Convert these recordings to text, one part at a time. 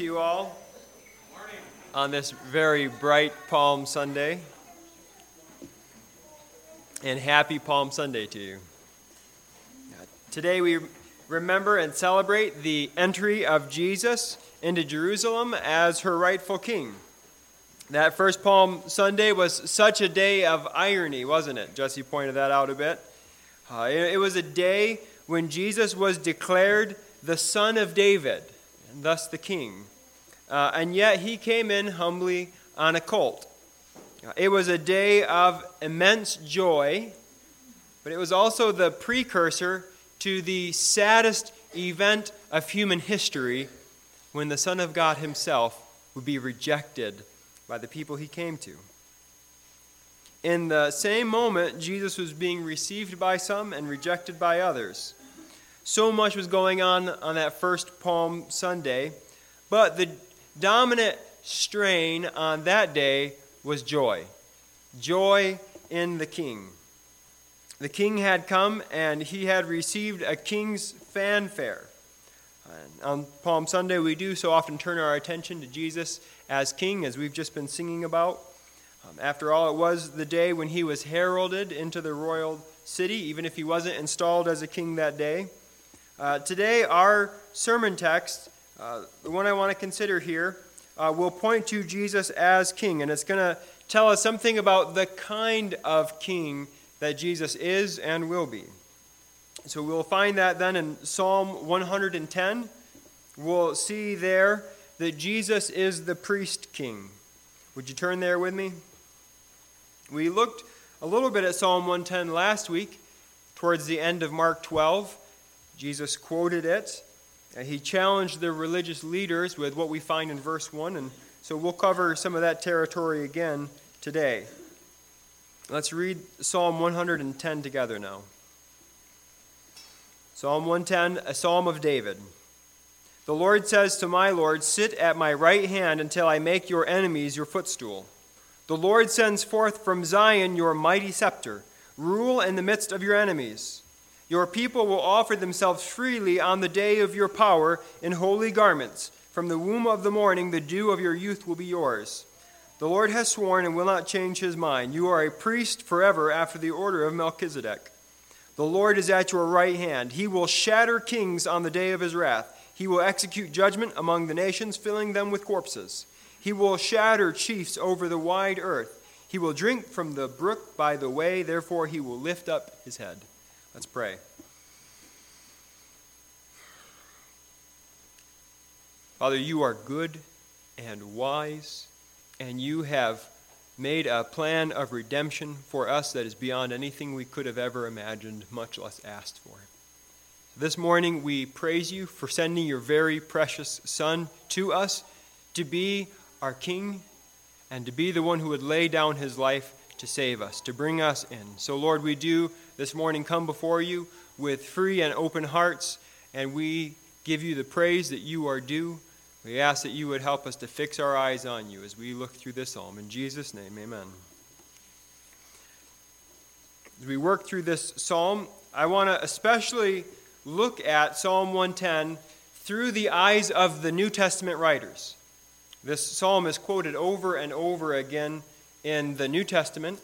to you all on this very bright Palm Sunday. And happy Palm Sunday to you. Today we remember and celebrate the entry of Jesus into Jerusalem as her rightful king. That first Palm Sunday was such a day of irony, wasn't it? Jesse pointed that out a bit. Uh, it, it was a day when Jesus was declared the Son of David, and thus the King. Uh, and yet he came in humbly on a colt. It was a day of immense joy, but it was also the precursor to the saddest event of human history when the Son of God himself would be rejected by the people he came to. In the same moment, Jesus was being received by some and rejected by others. So much was going on on that first Palm Sunday, but the dominant strain on that day was joy. Joy in the king. The king had come and he had received a king's fanfare. And on Palm Sunday, we do so often turn our attention to Jesus as king, as we've just been singing about. Um, after all, it was the day when he was heralded into the royal city, even if he wasn't installed as a king that day. Uh, today, our sermon text, uh, the one I want to consider here, uh, will point to Jesus as king, and it's going to tell us something about the kind of king that Jesus is and will be. So we'll find that then in Psalm 110. We'll see there that Jesus is the priest king. Would you turn there with me? We looked a little bit at Psalm 110 last week, towards the end of Mark 12. Jesus quoted it. He challenged the religious leaders with what we find in verse 1, and so we'll cover some of that territory again today. Let's read Psalm 110 together now. Psalm 110, a psalm of David. The Lord says to my Lord, Sit at my right hand until I make your enemies your footstool. The Lord sends forth from Zion your mighty scepter. Rule in the midst of your enemies. Your people will offer themselves freely on the day of your power in holy garments. From the womb of the morning, the dew of your youth will be yours. The Lord has sworn and will not change his mind. You are a priest forever after the order of Melchizedek. The Lord is at your right hand. He will shatter kings on the day of his wrath. He will execute judgment among the nations, filling them with corpses. He will shatter chiefs over the wide earth. He will drink from the brook by the way, therefore, he will lift up his head. Let's pray. Father, you are good and wise, and you have made a plan of redemption for us that is beyond anything we could have ever imagined, much less asked for. This morning, we praise you for sending your very precious Son to us to be our King and to be the one who would lay down his life to save us, to bring us in. So, Lord, we do this morning come before you with free and open hearts, and we give you the praise that you are due. We ask that you would help us to fix our eyes on you as we look through this psalm. In Jesus' name, amen. As we work through this psalm, I want to especially look at Psalm 110 through the eyes of the New Testament writers. This psalm is quoted over and over again in the New Testament.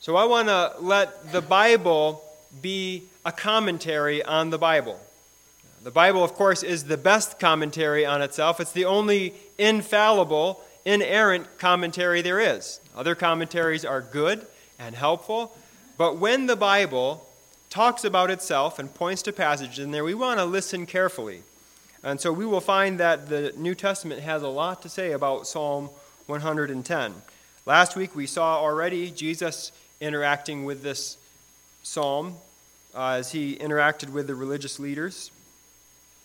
So I want to let the Bible be a commentary on the Bible. The Bible, of course, is the best commentary on itself. It's the only infallible, inerrant commentary there is. Other commentaries are good and helpful, but when the Bible talks about itself and points to passages in there, we want to listen carefully. And so we will find that the New Testament has a lot to say about Psalm 110. Last week we saw already Jesus interacting with this psalm uh, as he interacted with the religious leaders.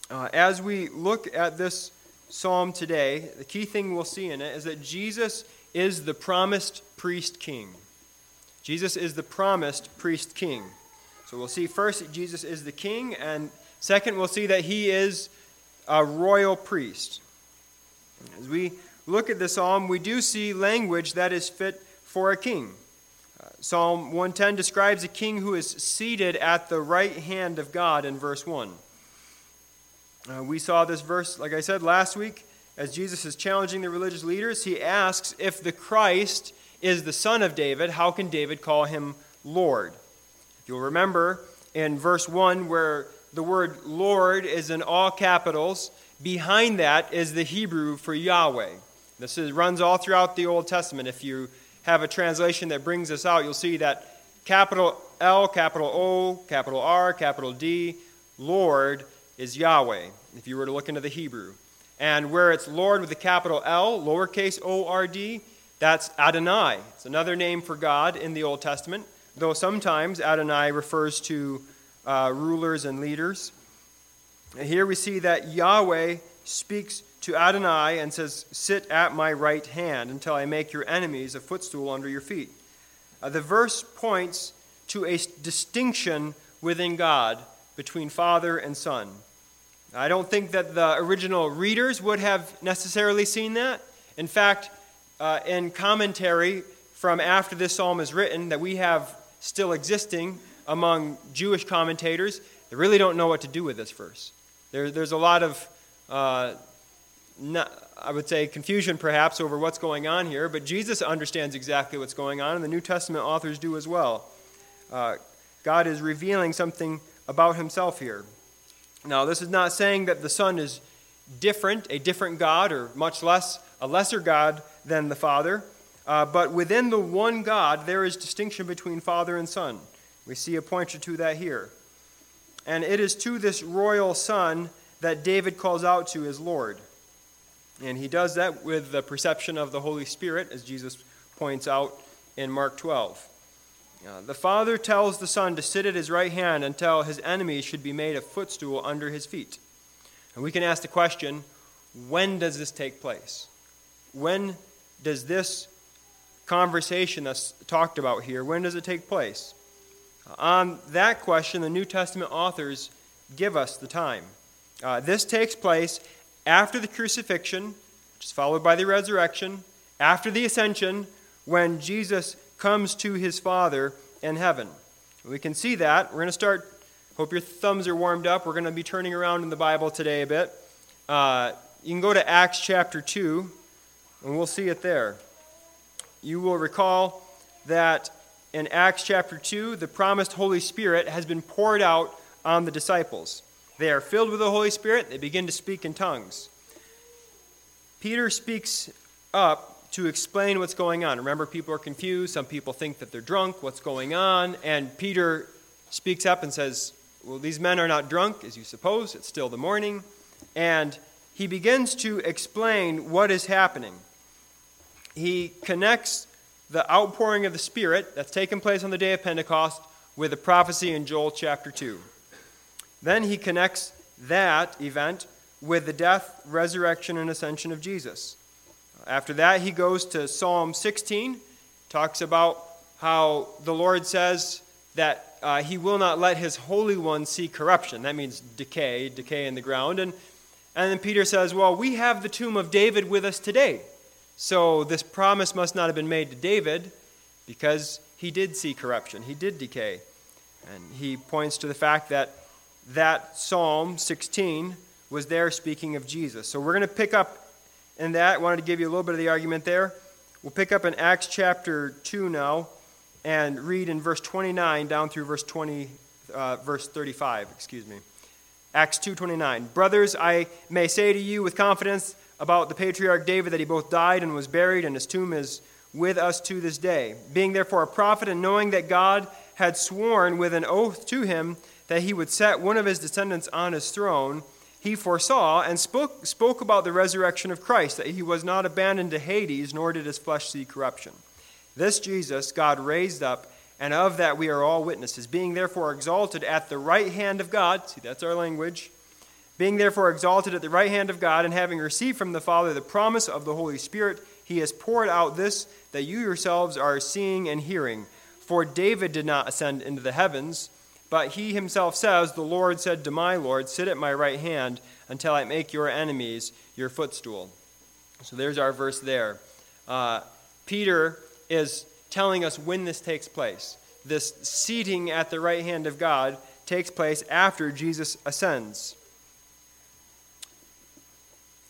Uh, as we look at this psalm today, the key thing we'll see in it is that Jesus is the promised priest king. Jesus is the promised priest king. So we'll see first Jesus is the king, and second, we'll see that he is a royal priest. As we look at the psalm, we do see language that is fit for a king. Uh, psalm 110 describes a king who is seated at the right hand of God in verse 1. Uh, we saw this verse, like I said last week, as Jesus is challenging the religious leaders, he asks if the Christ is the son of David, how can David call him Lord? You'll remember in verse 1, where the word Lord is in all capitals, behind that is the Hebrew for Yahweh. This is, runs all throughout the Old Testament. If you have a translation that brings this out, you'll see that capital L, capital O, capital R, capital D, Lord is Yahweh, if you were to look into the Hebrew. And where it's Lord with the capital L, lowercase o r d, that's Adonai. It's another name for God in the Old Testament, though sometimes Adonai refers to uh, rulers and leaders. And here we see that Yahweh speaks to Adonai and says, Sit at my right hand until I make your enemies a footstool under your feet. Uh, the verse points to a distinction within God between Father and Son. I don't think that the original readers would have necessarily seen that. In fact, uh, in commentary from after this psalm is written that we have still existing among Jewish commentators, they really don't know what to do with this verse. There, there's a lot of, uh, not, I would say, confusion perhaps over what's going on here, but Jesus understands exactly what's going on, and the New Testament authors do as well. Uh, God is revealing something about himself here. Now, this is not saying that the Son is different, a different God, or much less a lesser God than the Father. Uh, but within the one God, there is distinction between Father and Son. We see a pointer to that here. And it is to this royal Son that David calls out to his Lord. And he does that with the perception of the Holy Spirit, as Jesus points out in Mark 12. Uh, the Father tells the Son to sit at his right hand until his enemies should be made a footstool under his feet. And we can ask the question when does this take place? When does this conversation that's talked about here, when does it take place? Uh, on that question, the New Testament authors give us the time. Uh, this takes place after the crucifixion, which is followed by the resurrection, after the ascension, when Jesus comes to his Father in heaven. We can see that. We're going to start. Hope your thumbs are warmed up. We're going to be turning around in the Bible today a bit. Uh, you can go to Acts chapter 2, and we'll see it there. You will recall that in Acts chapter 2, the promised Holy Spirit has been poured out on the disciples. They are filled with the Holy Spirit, they begin to speak in tongues. Peter speaks up to explain what's going on. Remember, people are confused. Some people think that they're drunk. What's going on? And Peter speaks up and says, Well, these men are not drunk, as you suppose. It's still the morning. And he begins to explain what is happening. He connects the outpouring of the Spirit that's taken place on the day of Pentecost with a prophecy in Joel chapter 2. Then he connects that event with the death, resurrection, and ascension of Jesus. After that, he goes to Psalm 16, talks about how the Lord says that uh, he will not let his Holy One see corruption. That means decay, decay in the ground. And, and then Peter says, Well, we have the tomb of David with us today. So this promise must not have been made to David because he did see corruption, he did decay. And he points to the fact that that Psalm 16 was there speaking of Jesus. So we're going to pick up in that. I wanted to give you a little bit of the argument there. We'll pick up in Acts chapter 2 now and read in verse 29 down through verse 20 uh, verse 35, excuse me. Acts 2:29. Brothers, I may say to you with confidence about the patriarch David that he both died and was buried and his tomb is with us to this day. Being therefore a prophet and knowing that God had sworn with an oath to him that he would set one of his descendants on his throne, he foresaw and spoke, spoke about the resurrection of Christ, that he was not abandoned to Hades, nor did his flesh see corruption. This Jesus God raised up, and of that we are all witnesses. Being therefore exalted at the right hand of God, see, that's our language. Being therefore exalted at the right hand of God, and having received from the Father the promise of the Holy Spirit, he has poured out this that you yourselves are seeing and hearing. For David did not ascend into the heavens but he himself says, The Lord said to my Lord, Sit at my right hand until I make your enemies your footstool. So there's our verse there. Uh, Peter is telling us when this takes place. This seating at the right hand of God takes place after Jesus ascends.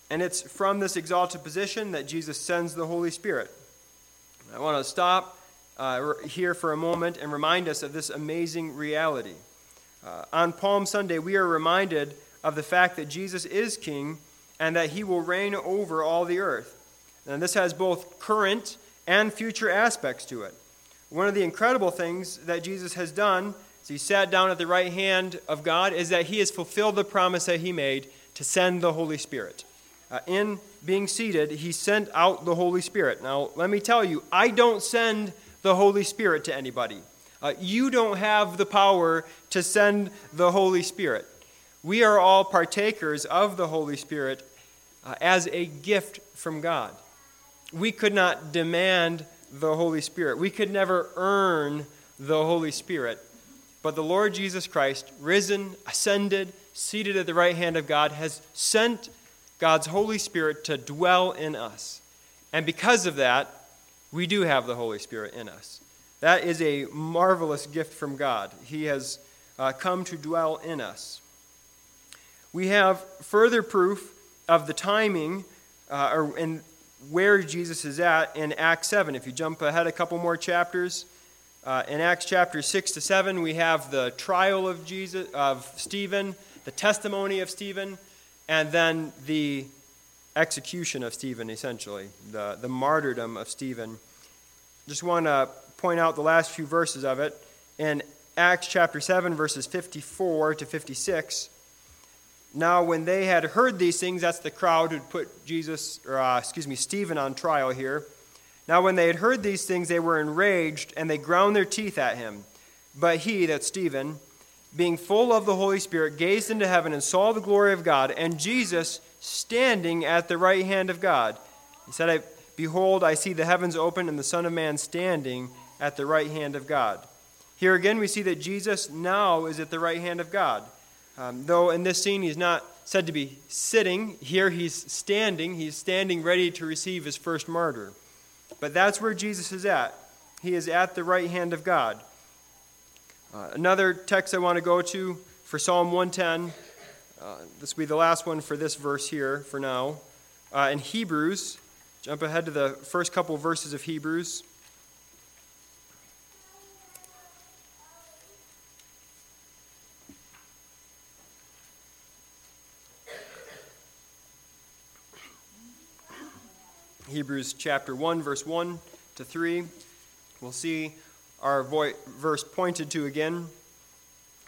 And it's from this exalted position that Jesus sends the Holy Spirit. I want to stop uh, here for a moment and remind us of this amazing reality. Uh, on Palm Sunday, we are reminded of the fact that Jesus is King and that he will reign over all the earth. And this has both current and future aspects to it. One of the incredible things that Jesus has done as he sat down at the right hand of God is that he has fulfilled the promise that he made to send the Holy Spirit. Uh, in being seated, he sent out the Holy Spirit. Now, let me tell you, I don't send the Holy Spirit to anybody. Uh, you don't have the power to send the Holy Spirit. We are all partakers of the Holy Spirit uh, as a gift from God. We could not demand the Holy Spirit, we could never earn the Holy Spirit. But the Lord Jesus Christ, risen, ascended, seated at the right hand of God, has sent God's Holy Spirit to dwell in us. And because of that, we do have the Holy Spirit in us. That is a marvelous gift from God. He has uh, come to dwell in us. We have further proof of the timing uh, or in where Jesus is at in Acts 7. If you jump ahead a couple more chapters, uh, in Acts chapter 6 to 7, we have the trial of Jesus of Stephen, the testimony of Stephen, and then the execution of Stephen, essentially, the, the martyrdom of Stephen. Just want to point out the last few verses of it. In Acts chapter 7, verses 54 to 56, now when they had heard these things, that's the crowd who'd put Jesus, or uh, excuse me, Stephen on trial here. Now when they had heard these things, they were enraged, and they ground their teeth at him. But he, that Stephen, being full of the Holy Spirit, gazed into heaven and saw the glory of God, and Jesus standing at the right hand of God. He said, I, Behold, I see the heavens open and the Son of Man standing at the right hand of God. Here again, we see that Jesus now is at the right hand of God. Um, though in this scene he's not said to be sitting, here he's standing. He's standing ready to receive his first martyr. But that's where Jesus is at. He is at the right hand of God. Uh, another text I want to go to for Psalm 110. Uh, this will be the last one for this verse here for now. Uh, in Hebrews, jump ahead to the first couple verses of Hebrews. Hebrews chapter 1, verse 1 to 3. We'll see our verse pointed to again.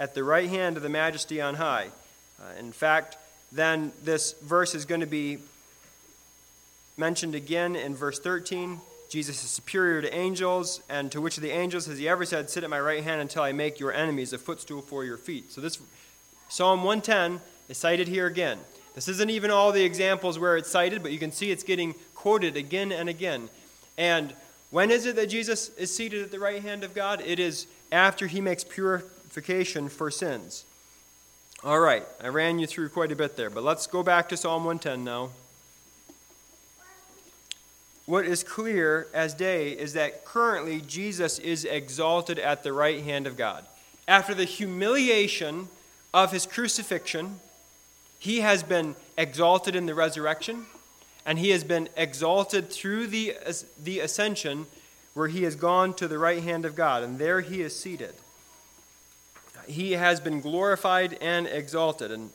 at the right hand of the majesty on high. Uh, in fact, then this verse is going to be mentioned again in verse 13. Jesus is superior to angels, and to which of the angels has he ever said, Sit at my right hand until I make your enemies a footstool for your feet? So this Psalm 110 is cited here again. This isn't even all the examples where it's cited, but you can see it's getting quoted again and again. And when is it that Jesus is seated at the right hand of God? It is after he makes purification for sins. All right, I ran you through quite a bit there, but let's go back to Psalm 110 now. What is clear as day is that currently Jesus is exalted at the right hand of God. After the humiliation of his crucifixion, he has been exalted in the resurrection and he has been exalted through the, the ascension where he has gone to the right hand of God, and there he is seated. He has been glorified and exalted. And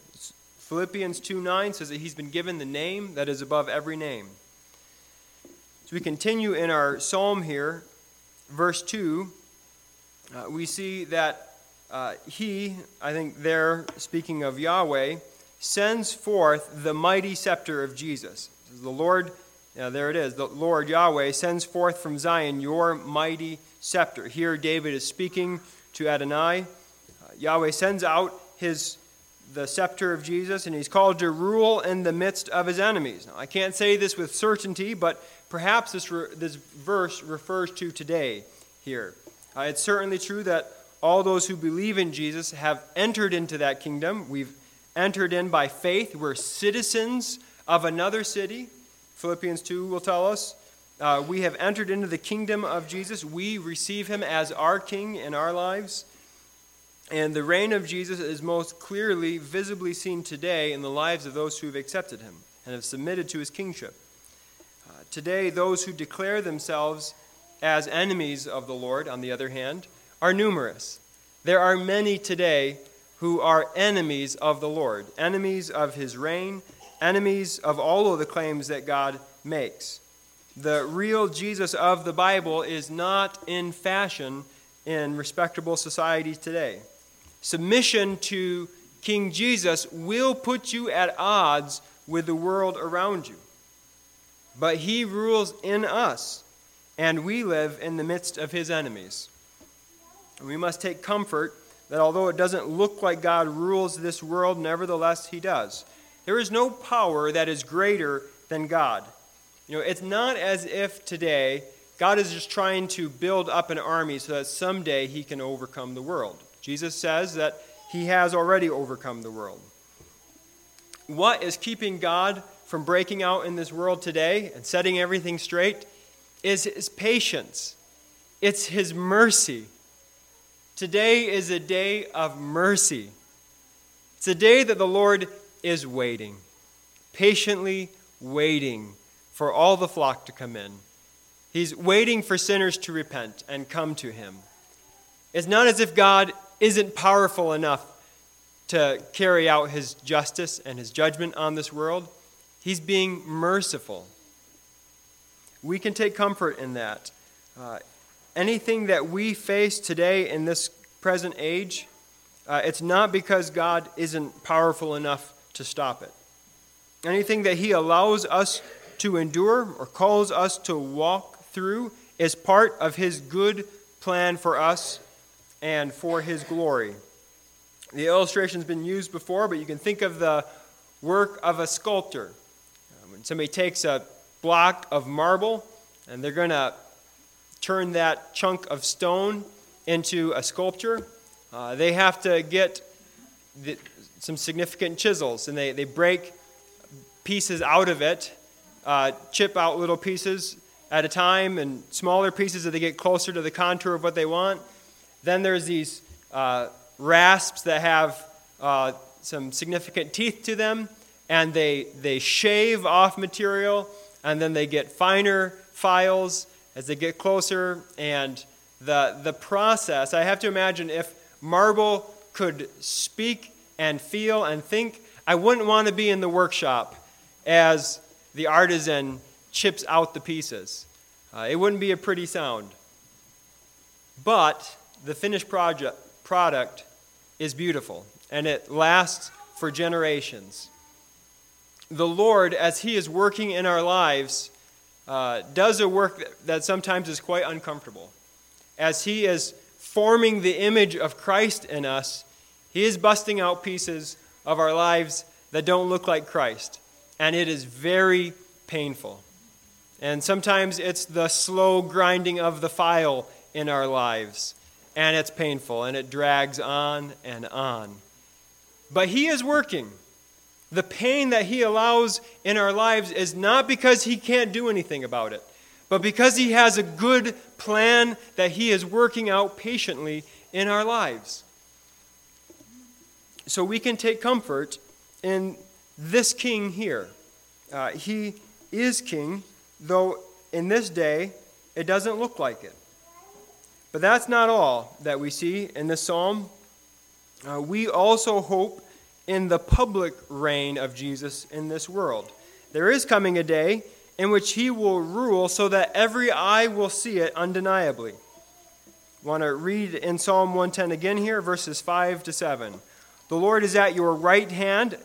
Philippians 2 9 says that he's been given the name that is above every name. So we continue in our psalm here, verse 2. Uh, we see that uh, he, I think there, speaking of Yahweh, sends forth the mighty scepter of Jesus. The Lord, yeah, there it is, the Lord Yahweh sends forth from Zion your mighty scepter. Here David is speaking to Adonai. Yahweh sends out his the scepter of Jesus, and he's called to rule in the midst of his enemies. Now, I can't say this with certainty, but perhaps this, re- this verse refers to today here. Uh, it's certainly true that all those who believe in Jesus have entered into that kingdom. We've entered in by faith. We're citizens of another city. Philippians 2 will tell us. Uh, we have entered into the kingdom of Jesus. We receive him as our king in our lives. And the reign of Jesus is most clearly, visibly seen today in the lives of those who have accepted him and have submitted to his kingship. Uh, today, those who declare themselves as enemies of the Lord, on the other hand, are numerous. There are many today who are enemies of the Lord, enemies of his reign, enemies of all of the claims that God makes. The real Jesus of the Bible is not in fashion in respectable societies today. Submission to King Jesus will put you at odds with the world around you. But he rules in us, and we live in the midst of his enemies. And we must take comfort that although it doesn't look like God rules this world, nevertheless he does. There is no power that is greater than God. You know, it's not as if today God is just trying to build up an army so that someday he can overcome the world. Jesus says that he has already overcome the world. What is keeping God from breaking out in this world today and setting everything straight is his patience. It's his mercy. Today is a day of mercy. It's a day that the Lord is waiting, patiently waiting for all the flock to come in. He's waiting for sinners to repent and come to him. It's not as if God isn't powerful enough to carry out his justice and his judgment on this world. He's being merciful. We can take comfort in that. Uh, anything that we face today in this present age, uh, it's not because God isn't powerful enough to stop it. Anything that He allows us to endure or calls us to walk through is part of His good plan for us and for His glory. The illustration's been used before, but you can think of the work of a sculptor. Uh, when somebody takes a block of marble and they're going to turn that chunk of stone into a sculpture, uh, they have to get the, some significant chisels and they, they break pieces out of it uh, chip out little pieces at a time and smaller pieces as they get closer to the contour of what they want. Then there's these uh, rasps that have uh, some significant teeth to them, and they, they shave off material, and then they get finer files as they get closer. And the, the process, I have to imagine if marble could speak and feel and think, I wouldn't want to be in the workshop as the artisan chips out the pieces. Uh, it wouldn't be a pretty sound. But the finished project, product is beautiful and it lasts for generations. The Lord, as He is working in our lives, uh, does a work that, sometimes is quite uncomfortable. As He is forming the image of Christ in us, He is busting out pieces of our lives that don't look like Christ and it is very painful. And sometimes it's the slow grinding of the file in our lives, and it's painful, and it drags on and on. But He is working. The pain that He allows in our lives is not because He can't do anything about it, but because He has a good plan that He is working out patiently in our lives. So we can take comfort in this king here. Uh, he is king, though in this day it doesn't look like it. But that's not all that we see in this psalm. Uh, we also hope in the public reign of Jesus in this world. There is coming a day in which he will rule so that every eye will see it undeniably. Want to read in Psalm 110 again here, verses 5 to 7. The Lord is at your right hand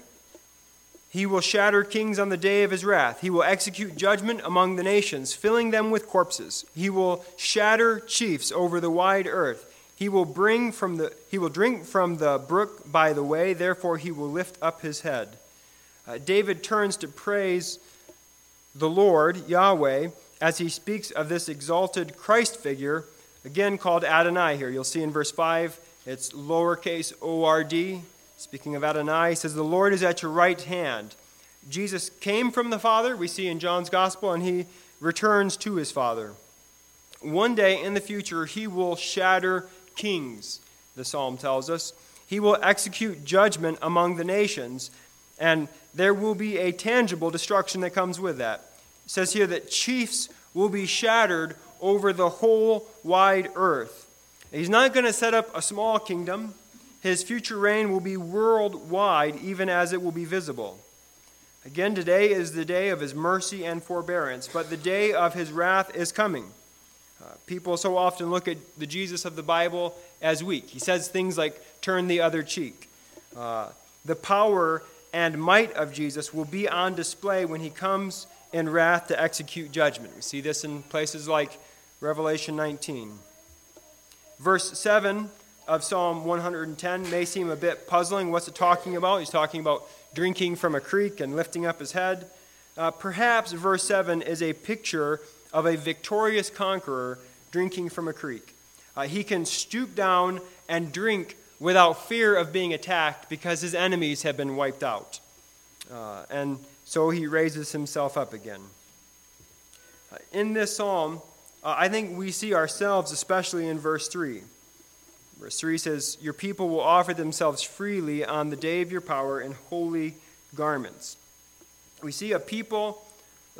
he will shatter kings on the day of his wrath. He will execute judgment among the nations, filling them with corpses. He will shatter chiefs over the wide earth. He will bring from the he will drink from the brook by the way, therefore he will lift up his head. Uh, David turns to praise the Lord, Yahweh, as he speaks of this exalted Christ figure, again called Adonai here. You'll see in verse 5, it's lowercase o r d. Speaking of Adonai, he says, The Lord is at your right hand. Jesus came from the Father, we see in John's Gospel, and he returns to his Father. One day in the future, he will shatter kings, the psalm tells us. He will execute judgment among the nations, and there will be a tangible destruction that comes with that. It says here that chiefs will be shattered over the whole wide earth. He's not going to set up a small kingdom. His future reign will be worldwide, even as it will be visible. Again, today is the day of his mercy and forbearance, but the day of his wrath is coming. Uh, people so often look at the Jesus of the Bible as weak. He says things like, turn the other cheek. Uh, the power and might of Jesus will be on display when he comes in wrath to execute judgment. We see this in places like Revelation 19. Verse 7 of Psalm 110 may seem a bit puzzling. What's it talking about? He's talking about drinking from a creek and lifting up his head. Uh, perhaps verse 7 is a picture of a victorious conqueror drinking from a creek. Uh, he can stoop down and drink without fear of being attacked because his enemies have been wiped out. Uh, and so he raises himself up again. Uh, in this psalm, uh, I think we see ourselves, especially in verse 3. Verse 3 says, Your people will offer themselves freely on the day of your power in holy garments. We see a people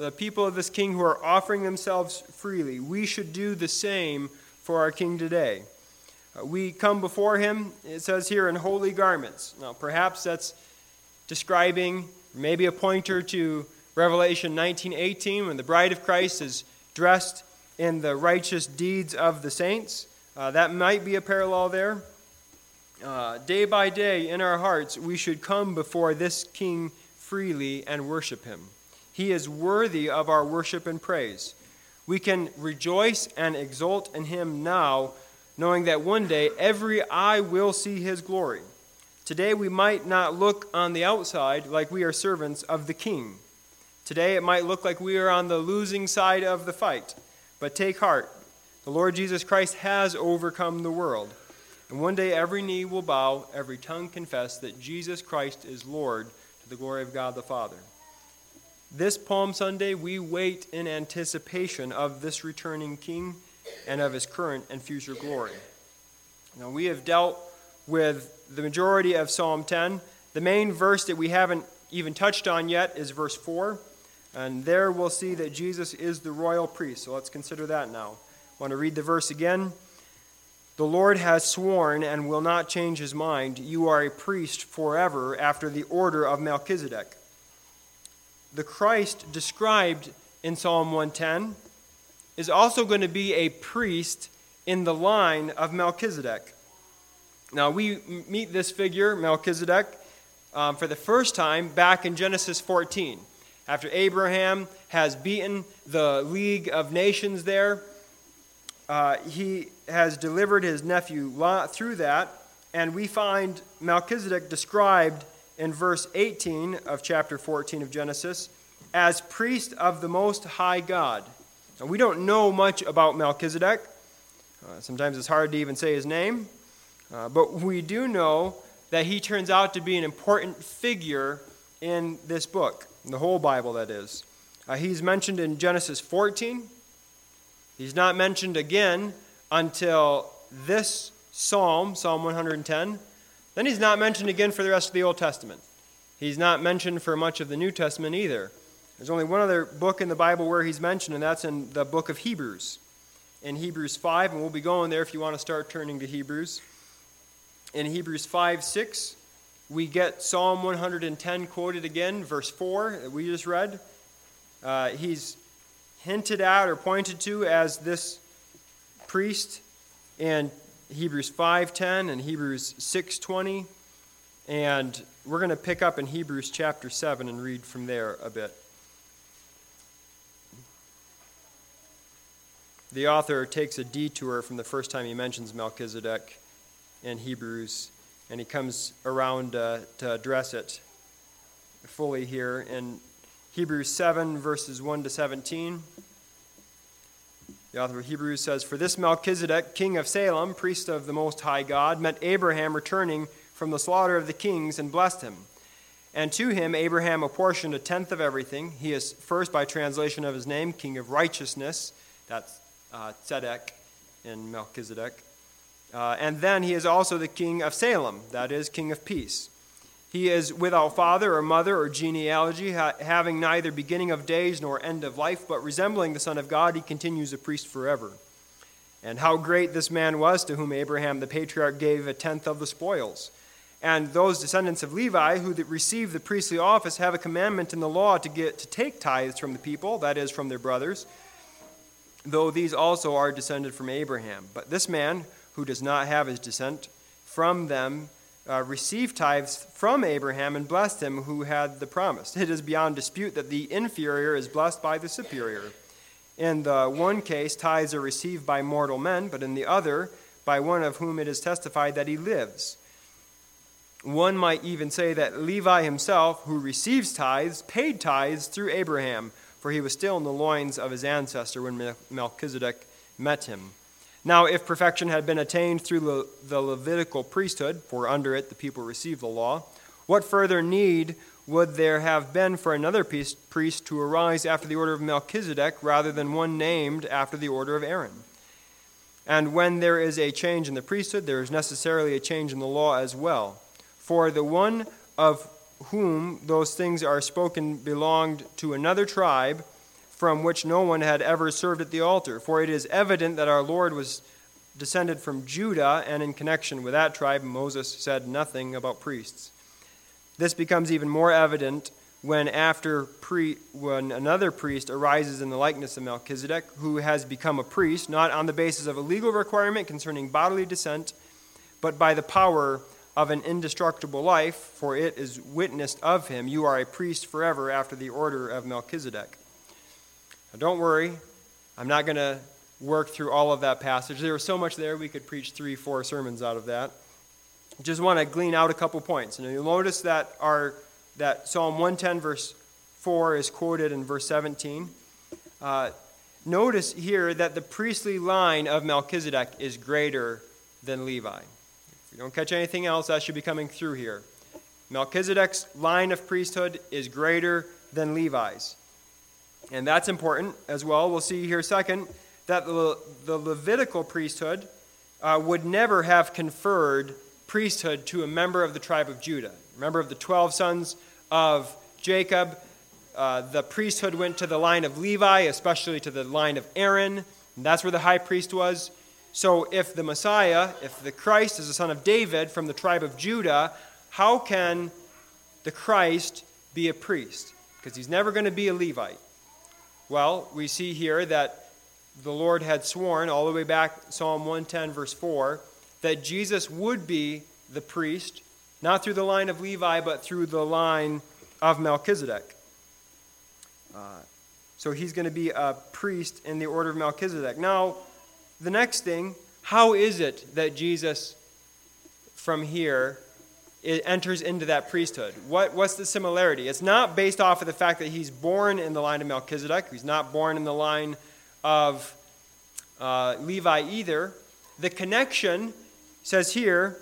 the people of this king who are offering themselves freely. We should do the same for our king today. Uh, we come before him, it says here, in holy garments. Now, perhaps that's describing maybe a pointer to Revelation 19:18 when the bride of Christ is dressed in the righteous deeds of the saints. Uh, that might be a parallel there. Uh, day by day in our hearts, we should come before this king freely and worship him. He is worthy of our worship and praise. We can rejoice and exult in Him now, knowing that one day every eye will see His glory. Today we might not look on the outside like we are servants of the King. Today it might look like we are on the losing side of the fight. But take heart, the Lord Jesus Christ has overcome the world. And one day every knee will bow, every tongue confess that Jesus Christ is Lord to the glory of God the Father. This Palm Sunday, we wait in anticipation of this returning King and of his current and future glory. Now, we have dealt with the majority of Psalm 10. The main verse that we haven't even touched on yet is verse 4. And there we'll see that Jesus is the royal priest. So let's consider that now. Want to read the verse again. The Lord has sworn and will not change his mind. You are a priest forever after the order of Melchizedek the Christ described in Psalm 110 is also going to be a priest in the line of Melchizedek. Now, we meet this figure, Melchizedek, um, for the first time back in Genesis 14. After Abraham has beaten the League of Nations there, uh, he has delivered his nephew Lot through that, and we find Melchizedek described in verse 18 of chapter 14 of Genesis as priest of the Most High God. Now, we don't know much about Melchizedek. Uh, sometimes it's hard to even say his name. Uh, but we do know that he turns out to be an important figure in this book, in the whole Bible, that is. Uh, he's mentioned in Genesis 14. He's not mentioned again until this psalm, Psalm 110. Then he's not mentioned again for the rest of the Old Testament. He's not mentioned for much of the New Testament either. There's only one other book in the Bible where he's mentioned, and that's in the book of Hebrews. In Hebrews 5, and we'll be going there if you want to start turning to Hebrews. In Hebrews 5 6, we get Psalm 110 quoted again, verse 4 that we just read. Uh, he's hinted at or pointed to as this priest in Hebrews 5:10 and Hebrews 6:20 and we're going to pick up in Hebrews chapter 7 and read from there a bit. the author takes a detour from the first time he mentions Melchizedek in Hebrews, and he comes around uh, to address it fully here in Hebrews 7, verses 1 to 17. The author of Hebrews says, For this Melchizedek, king of Salem, priest of the Most High God, met Abraham returning from the slaughter of the kings and blessed him. And to him Abraham apportioned a tenth of everything. He is first, by translation of his name, king of righteousness. That's uh, Tzedek in Melchizedek. Uh, and then he is also the king of Salem, that is, king of peace. He is without father or mother or genealogy, ha- having neither beginning of days nor end of life, but resembling the Son of God, he continues a priest forever. And how great this man was to whom Abraham the patriarch gave a tenth of the spoils. And those descendants of Levi who receive the priestly office have a commandment in the law to, get, to take tithes from the people, that is, from their brothers, though these also are descended from Abraham. But this man, who does not have his descent from them, uh, received tithes from Abraham and blessed him who had the promise. It is beyond dispute that the inferior is blessed by the superior. In the one case, tithes are received by mortal men, but in the other, by one of whom it is testified that he lives. One might even say that Levi himself, who receives tithes, paid tithes through Abraham, for he was still in the loins of his ancestor when Melchizedek met him. Now, if perfection had been attained through the Levitical priesthood, for under it the people received the law, what further need would there have been for another priest to arise after the order of Melchizedek rather than one named after the order of Aaron? And when there is a change in the priesthood, there is necessarily a change in the law as well. For the one of whom those things are spoken belonged to another tribe from which no one had ever served at the altar. For it is evident that our Lord was descended from Judah, and in connection with that tribe, Moses said nothing about priests. This becomes even more evident when after pre, when another priest arises in the likeness of Melchizedek, who has become a priest, not on the basis of a legal requirement concerning bodily descent, but by the power of an indestructible life, for it is witnessed of him, you are a priest forever after the order of Melchizedek. Now, don't worry, I'm not going to work through all of that passage. There was so much there, we could preach three, four sermons out of that. Just want to glean out a couple points. And you'll notice that, our, that Psalm 110, verse 4, is quoted in verse 17. Uh, notice here that the priestly line of Melchizedek is greater than Levi. If you don't catch anything else, that should be coming through here. Melchizedek's line of priesthood is greater than Levi's. And that's important as well. We'll see here second that the, the Levitical priesthood uh, would never have conferred priesthood to a member of the tribe of Judah. Remember, of the 12 sons of Jacob, uh, the priesthood went to the line of Levi, especially to the line of Aaron. And that's where the high priest was. So, if the Messiah, if the Christ is the son of David from the tribe of Judah, how can the Christ be a priest? Because he's never going to be a Levite. Well, we see here that the Lord had sworn, all the way back, Psalm 110, verse 4, that Jesus would be the priest, not through the line of Levi, but through the line of Melchizedek. Uh, so he's going to be a priest in the order of Melchizedek. Now, the next thing, how is it that Jesus from here it enters into that priesthood. What, what's the similarity? It's not based off of the fact that he's born in the line of Melchizedek, he's not born in the line of uh, Levi either. The connection, says here,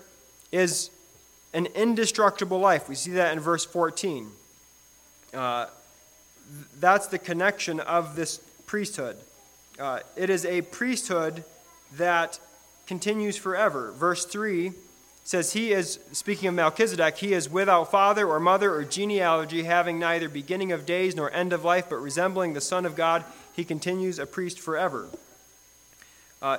is an indestructible life. We see that in verse 14. Uh, that's the connection of this priesthood. Uh, it is a priesthood that continues forever. Verse 3 says he is, speaking of Melchizedek, he is without father or mother or genealogy, having neither beginning of days nor end of life, but resembling the Son of God. He continues a priest forever. Uh,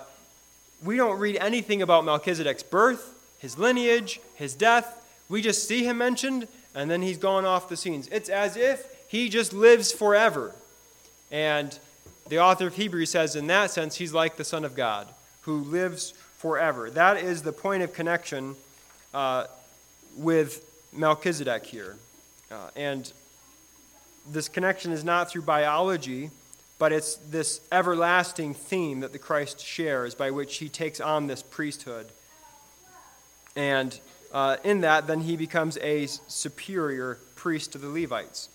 we don't read anything about Melchizedek's birth, his lineage, his death. We just see him mentioned, and then he's gone off the scenes. It's as if he just lives forever. And the author of Hebrews says, in that sense, he's like the Son of God, who lives forever. That is the point of connection uh, with Melchizedek here. Uh, and this connection is not through biology, but it's this everlasting theme that the Christ shares by which he takes on this priesthood. And uh, in that, then he becomes a superior priest to the Levites.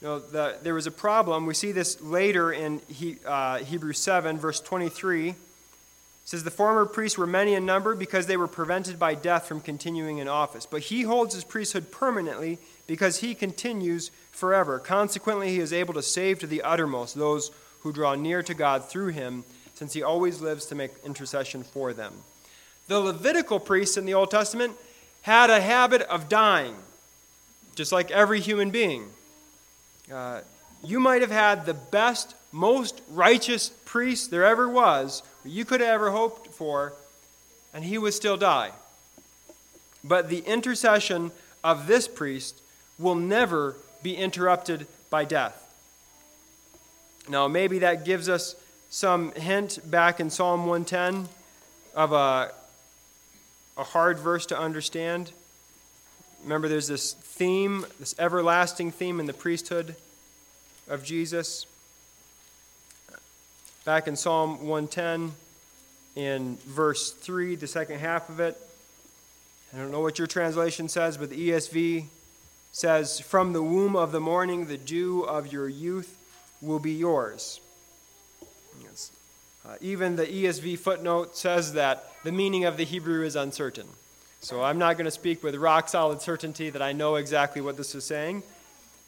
You know, the, there was a problem. We see this later in he, uh, Hebrews 7, verse 23. Says, The former priests were many in number because they were prevented by death from continuing in office. But he holds his priesthood permanently because he continues forever. Consequently, he is able to save to the uttermost those who draw near to God through him, since he always lives to make intercession for them. The Levitical priests in the Old Testament had a habit of dying, just like every human being. Uh, you might have had the best, most righteous priest there ever was, you could have ever hoped for, and he would still die. But the intercession of this priest will never be interrupted by death. Now, maybe that gives us some hint back in Psalm 110 of a a hard verse to understand. Remember, there's this theme, this everlasting theme in the priesthood of Jesus. Back in Psalm 110, in verse 3, the second half of it, I don't know what your translation says, but the ESV says, From the womb of the morning, the dew of your youth will be yours. Yes. Uh, even the ESV footnote says that the meaning of the Hebrew is uncertain. So I'm not going to speak with rock solid certainty that I know exactly what this is saying,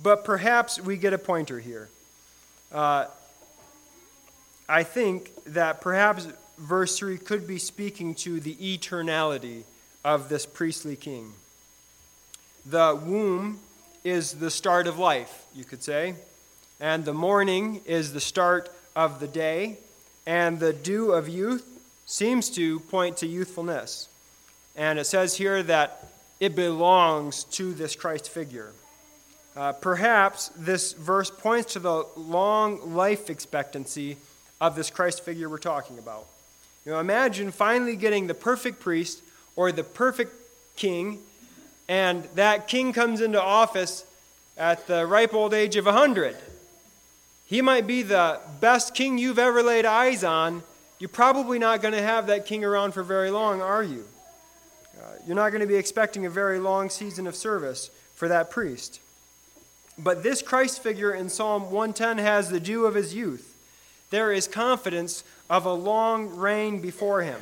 but perhaps we get a pointer here. Uh, I think that perhaps verse 3 could be speaking to the eternality of this priestly king. The womb is the start of life, you could say, and the morning is the start of the day, and the dew of youth seems to point to youthfulness. And it says here that it belongs to this Christ figure. Uh, perhaps this verse points to the long life expectancy of this Christ figure we're talking about. You know, imagine finally getting the perfect priest or the perfect king, and that king comes into office at the ripe old age of 100. He might be the best king you've ever laid eyes on, you're probably not going to have that king around for very long, are you? Uh, you're not going to be expecting a very long season of service for that priest. But this Christ figure in Psalm 110 has the dew of his youth. There is confidence of a long reign before him.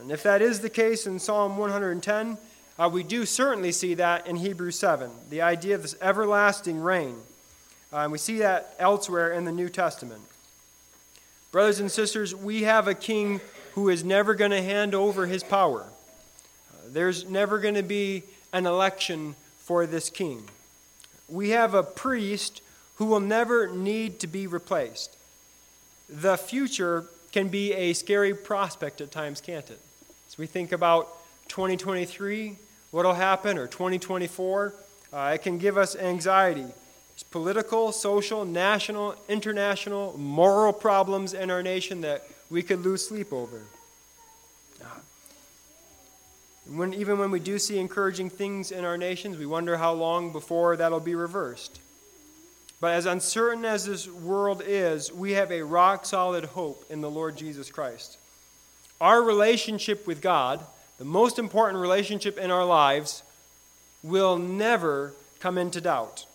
And if that is the case in Psalm 110, uh, we do certainly see that in Hebrews 7, the idea of this everlasting reign. Uh, and we see that elsewhere in the New Testament. Brothers and sisters, we have a king who is never going to hand over his power. Uh, there's never going to be an election for this king. We have a priest who will never need to be replaced. The future can be a scary prospect at times, can't it? As we think about 2023, what will happen, or 2024, uh, it can give us anxiety It's political, social, national, international, moral problems in our nation that we could lose sleep over. When, even when we do see encouraging things in our nations, we wonder how long before that'll be reversed. But as uncertain as this world is, we have a rock solid hope in the Lord Jesus Christ. Our relationship with God, the most important relationship in our lives, will never come into doubt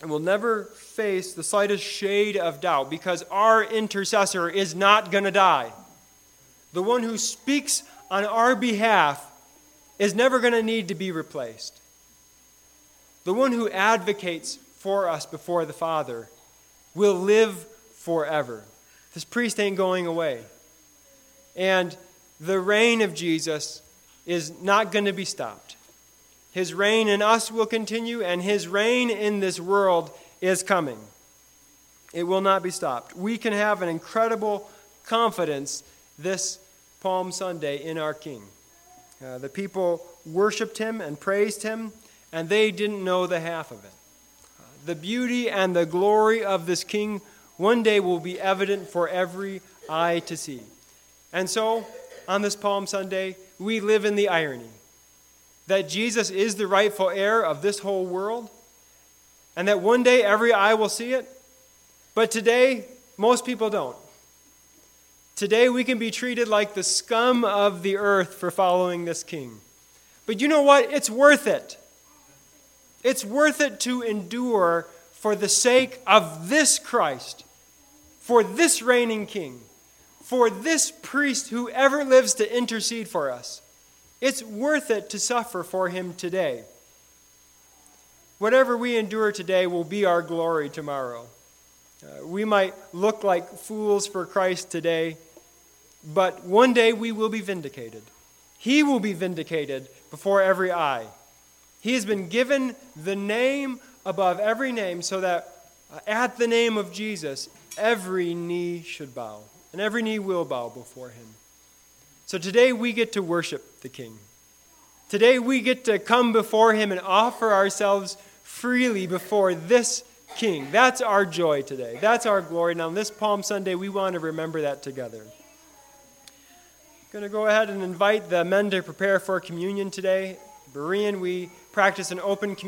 and will never face the slightest shade of doubt because our intercessor is not going to die. The one who speaks on our behalf is never going to need to be replaced. The one who advocates for us before the Father will live forever. This priest ain't going away. And the reign of Jesus is not going to be stopped. His reign in us will continue, and his reign in this world is coming. It will not be stopped. We can have an incredible confidence this Palm Sunday in our King. Uh, the people worshiped him and praised him, and they didn't know the half of it. The beauty and the glory of this King one day will be evident for every eye to see. And so, on this Palm Sunday, we live in the irony that Jesus is the rightful heir of this whole world, and that one day every eye will see it, But today, most people don't. Today, we can be treated like the scum of the earth for following this king. But you know what? It's worth it. It's worth it to endure for the sake of this Christ, for this reigning king, for this priest who ever lives to intercede for us. It's worth it to suffer for him today. Whatever we endure today will be our glory tomorrow. Uh, we might look like fools for Christ today, but one day we will be vindicated. He will be vindicated before every eye. He has been given the name above every name so that at the name of Jesus, every knee should bow, and every knee will bow before him. So today we get to worship the King. Today we get to come before him and offer ourselves freely before this King. That's our joy today. That's our glory. Now, on this Palm Sunday, we want to remember that together. I'm going to go ahead and invite the men to prepare for communion today. Berean, we practice an open communion.